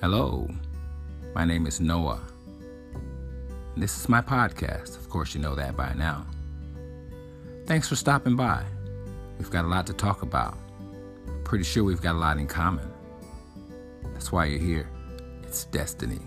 Hello, my name is Noah. This is my podcast. Of course, you know that by now. Thanks for stopping by. We've got a lot to talk about. Pretty sure we've got a lot in common. That's why you're here. It's destiny.